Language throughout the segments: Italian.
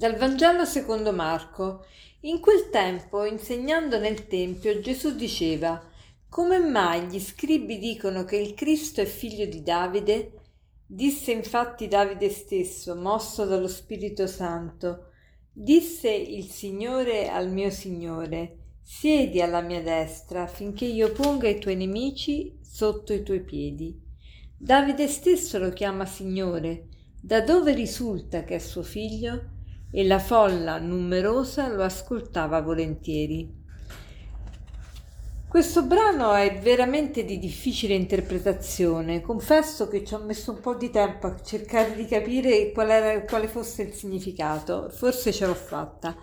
Dal Vangelo secondo Marco. In quel tempo, insegnando nel Tempio, Gesù diceva Come mai gli scribi dicono che il Cristo è figlio di Davide? Disse infatti Davide stesso, mosso dallo Spirito Santo. Disse il Signore al mio Signore, siedi alla mia destra finché io ponga i tuoi nemici sotto i tuoi piedi. Davide stesso lo chiama Signore. Da dove risulta che è suo figlio? E la folla numerosa lo ascoltava volentieri. Questo brano è veramente di difficile interpretazione. Confesso che ci ho messo un po' di tempo a cercare di capire qual era, quale fosse il significato. Forse ce l'ho fatta.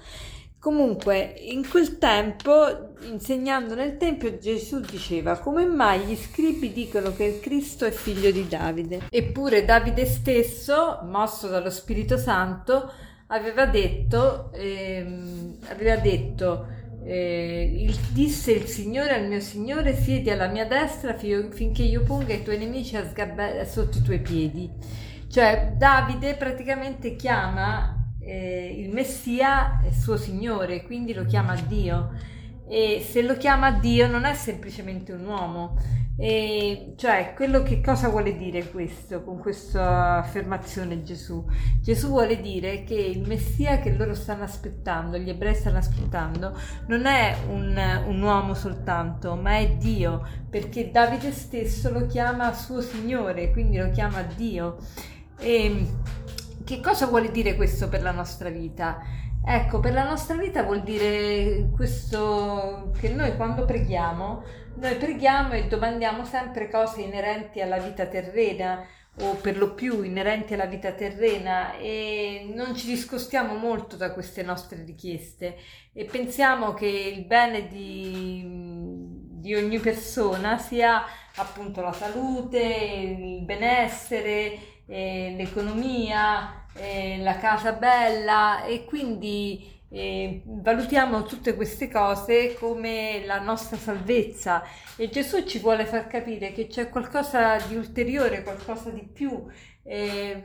Comunque, in quel tempo, insegnando nel Tempio, Gesù diceva come mai gli scribi dicono che il Cristo è figlio di Davide. Eppure Davide stesso, mosso dallo Spirito Santo, aveva detto, ehm, aveva detto eh, il, disse il Signore al mio Signore, siedi alla mia destra finché io ponga i tuoi nemici sgabbe- sotto i tuoi piedi. Cioè Davide praticamente chiama eh, il Messia suo Signore, quindi lo chiama Dio. E se lo chiama Dio non è semplicemente un uomo, e cioè, quello che cosa vuole dire questo con questa affermazione Gesù? Gesù vuole dire che il Messia che loro stanno aspettando, gli ebrei stanno aspettando, non è un, un uomo soltanto, ma è Dio, perché Davide stesso lo chiama suo Signore, quindi lo chiama Dio. E che cosa vuole dire questo per la nostra vita? Ecco, per la nostra vita vuol dire questo che noi quando preghiamo, noi preghiamo e domandiamo sempre cose inerenti alla vita terrena o per lo più inerenti alla vita terrena e non ci discostiamo molto da queste nostre richieste e pensiamo che il bene di, di ogni persona sia appunto la salute, il benessere, eh, l'economia, eh, la casa bella e quindi eh, valutiamo tutte queste cose come la nostra salvezza e Gesù ci vuole far capire che c'è qualcosa di ulteriore, qualcosa di più. Eh,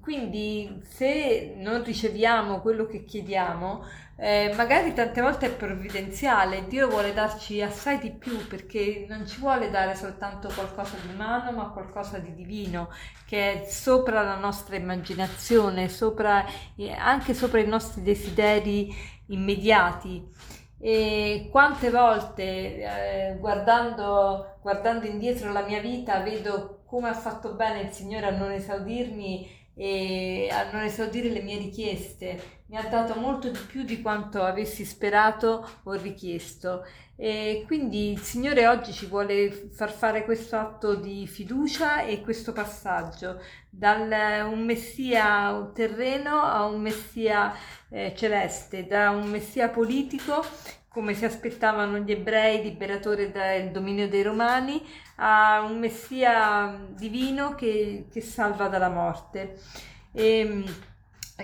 quindi se non riceviamo quello che chiediamo, eh, magari tante volte è provvidenziale, Dio vuole darci assai di più perché non ci vuole dare soltanto qualcosa di umano, ma qualcosa di divino che è sopra la nostra immaginazione, sopra, eh, anche sopra i nostri desideri immediati. E quante volte eh, guardando, guardando indietro la mia vita vedo come ha fatto bene il Signore a non esaudirmi e a non esaudire le mie richieste. Mi ha dato molto di più di quanto avessi sperato o richiesto. E quindi il Signore oggi ci vuole far fare questo atto di fiducia e questo passaggio da un messia terreno a un messia eh, celeste, da un messia politico come si aspettavano gli ebrei, liberatore dal dominio dei romani, a un messia divino che, che salva dalla morte. E,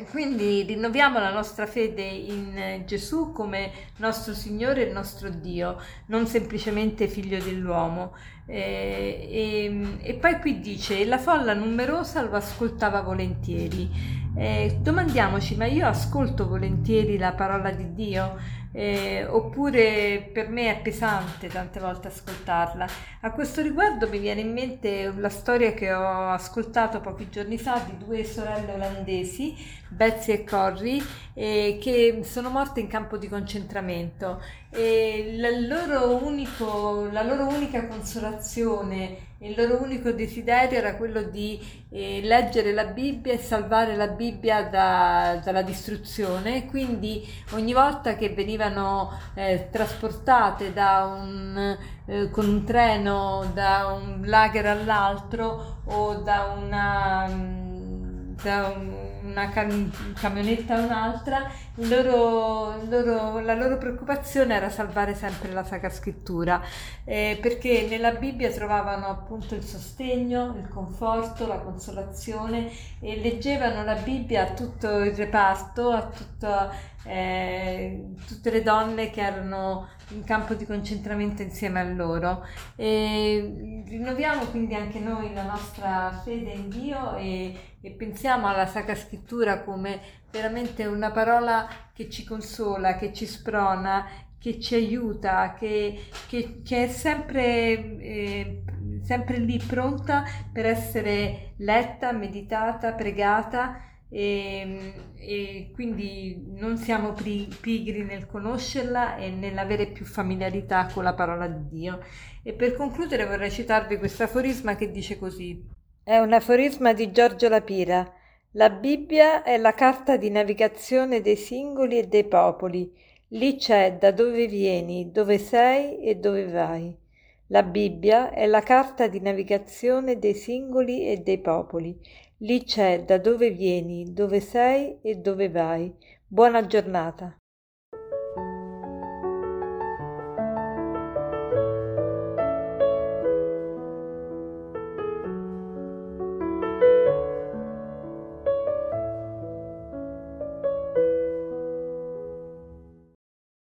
quindi rinnoviamo la nostra fede in Gesù come nostro Signore e nostro Dio, non semplicemente figlio dell'uomo. E, e, e poi qui dice, la folla numerosa lo ascoltava volentieri. E domandiamoci, ma io ascolto volentieri la parola di Dio? Eh, oppure per me è pesante tante volte ascoltarla. A questo riguardo mi viene in mente la storia che ho ascoltato pochi giorni fa di due sorelle olandesi, Betsy e Corrie, eh, che sono morte in campo di concentramento. E loro unico, la loro unica consolazione il loro unico desiderio era quello di eh, leggere la Bibbia e salvare la Bibbia da, dalla distruzione, quindi ogni volta che venivano eh, trasportate un, eh, con un treno da un lager all'altro o da una, da un una cam- camionetta a un'altra, loro, loro, la loro preoccupazione era salvare sempre la Sacra Scrittura, eh, perché nella Bibbia trovavano appunto il sostegno, il conforto, la consolazione e leggevano la Bibbia a tutto il reparto, a tutto, eh, tutte le donne che erano in campo di concentramento insieme a loro. E rinnoviamo quindi anche noi la nostra fede in Dio e e pensiamo alla Sacra Scrittura come veramente una parola che ci consola, che ci sprona, che ci aiuta, che, che, che è sempre, eh, sempre lì pronta per essere letta, meditata, pregata e, e quindi non siamo pigri nel conoscerla e nell'avere più familiarità con la parola di Dio. E per concludere vorrei citarvi questo aforisma che dice così. È un aforisma di Giorgio Lapira. La Bibbia è la carta di navigazione dei singoli e dei popoli. Lì c'è da dove vieni, dove sei e dove vai. La Bibbia è la carta di navigazione dei singoli e dei popoli. Lì c'è da dove vieni, dove sei e dove vai. Buona giornata.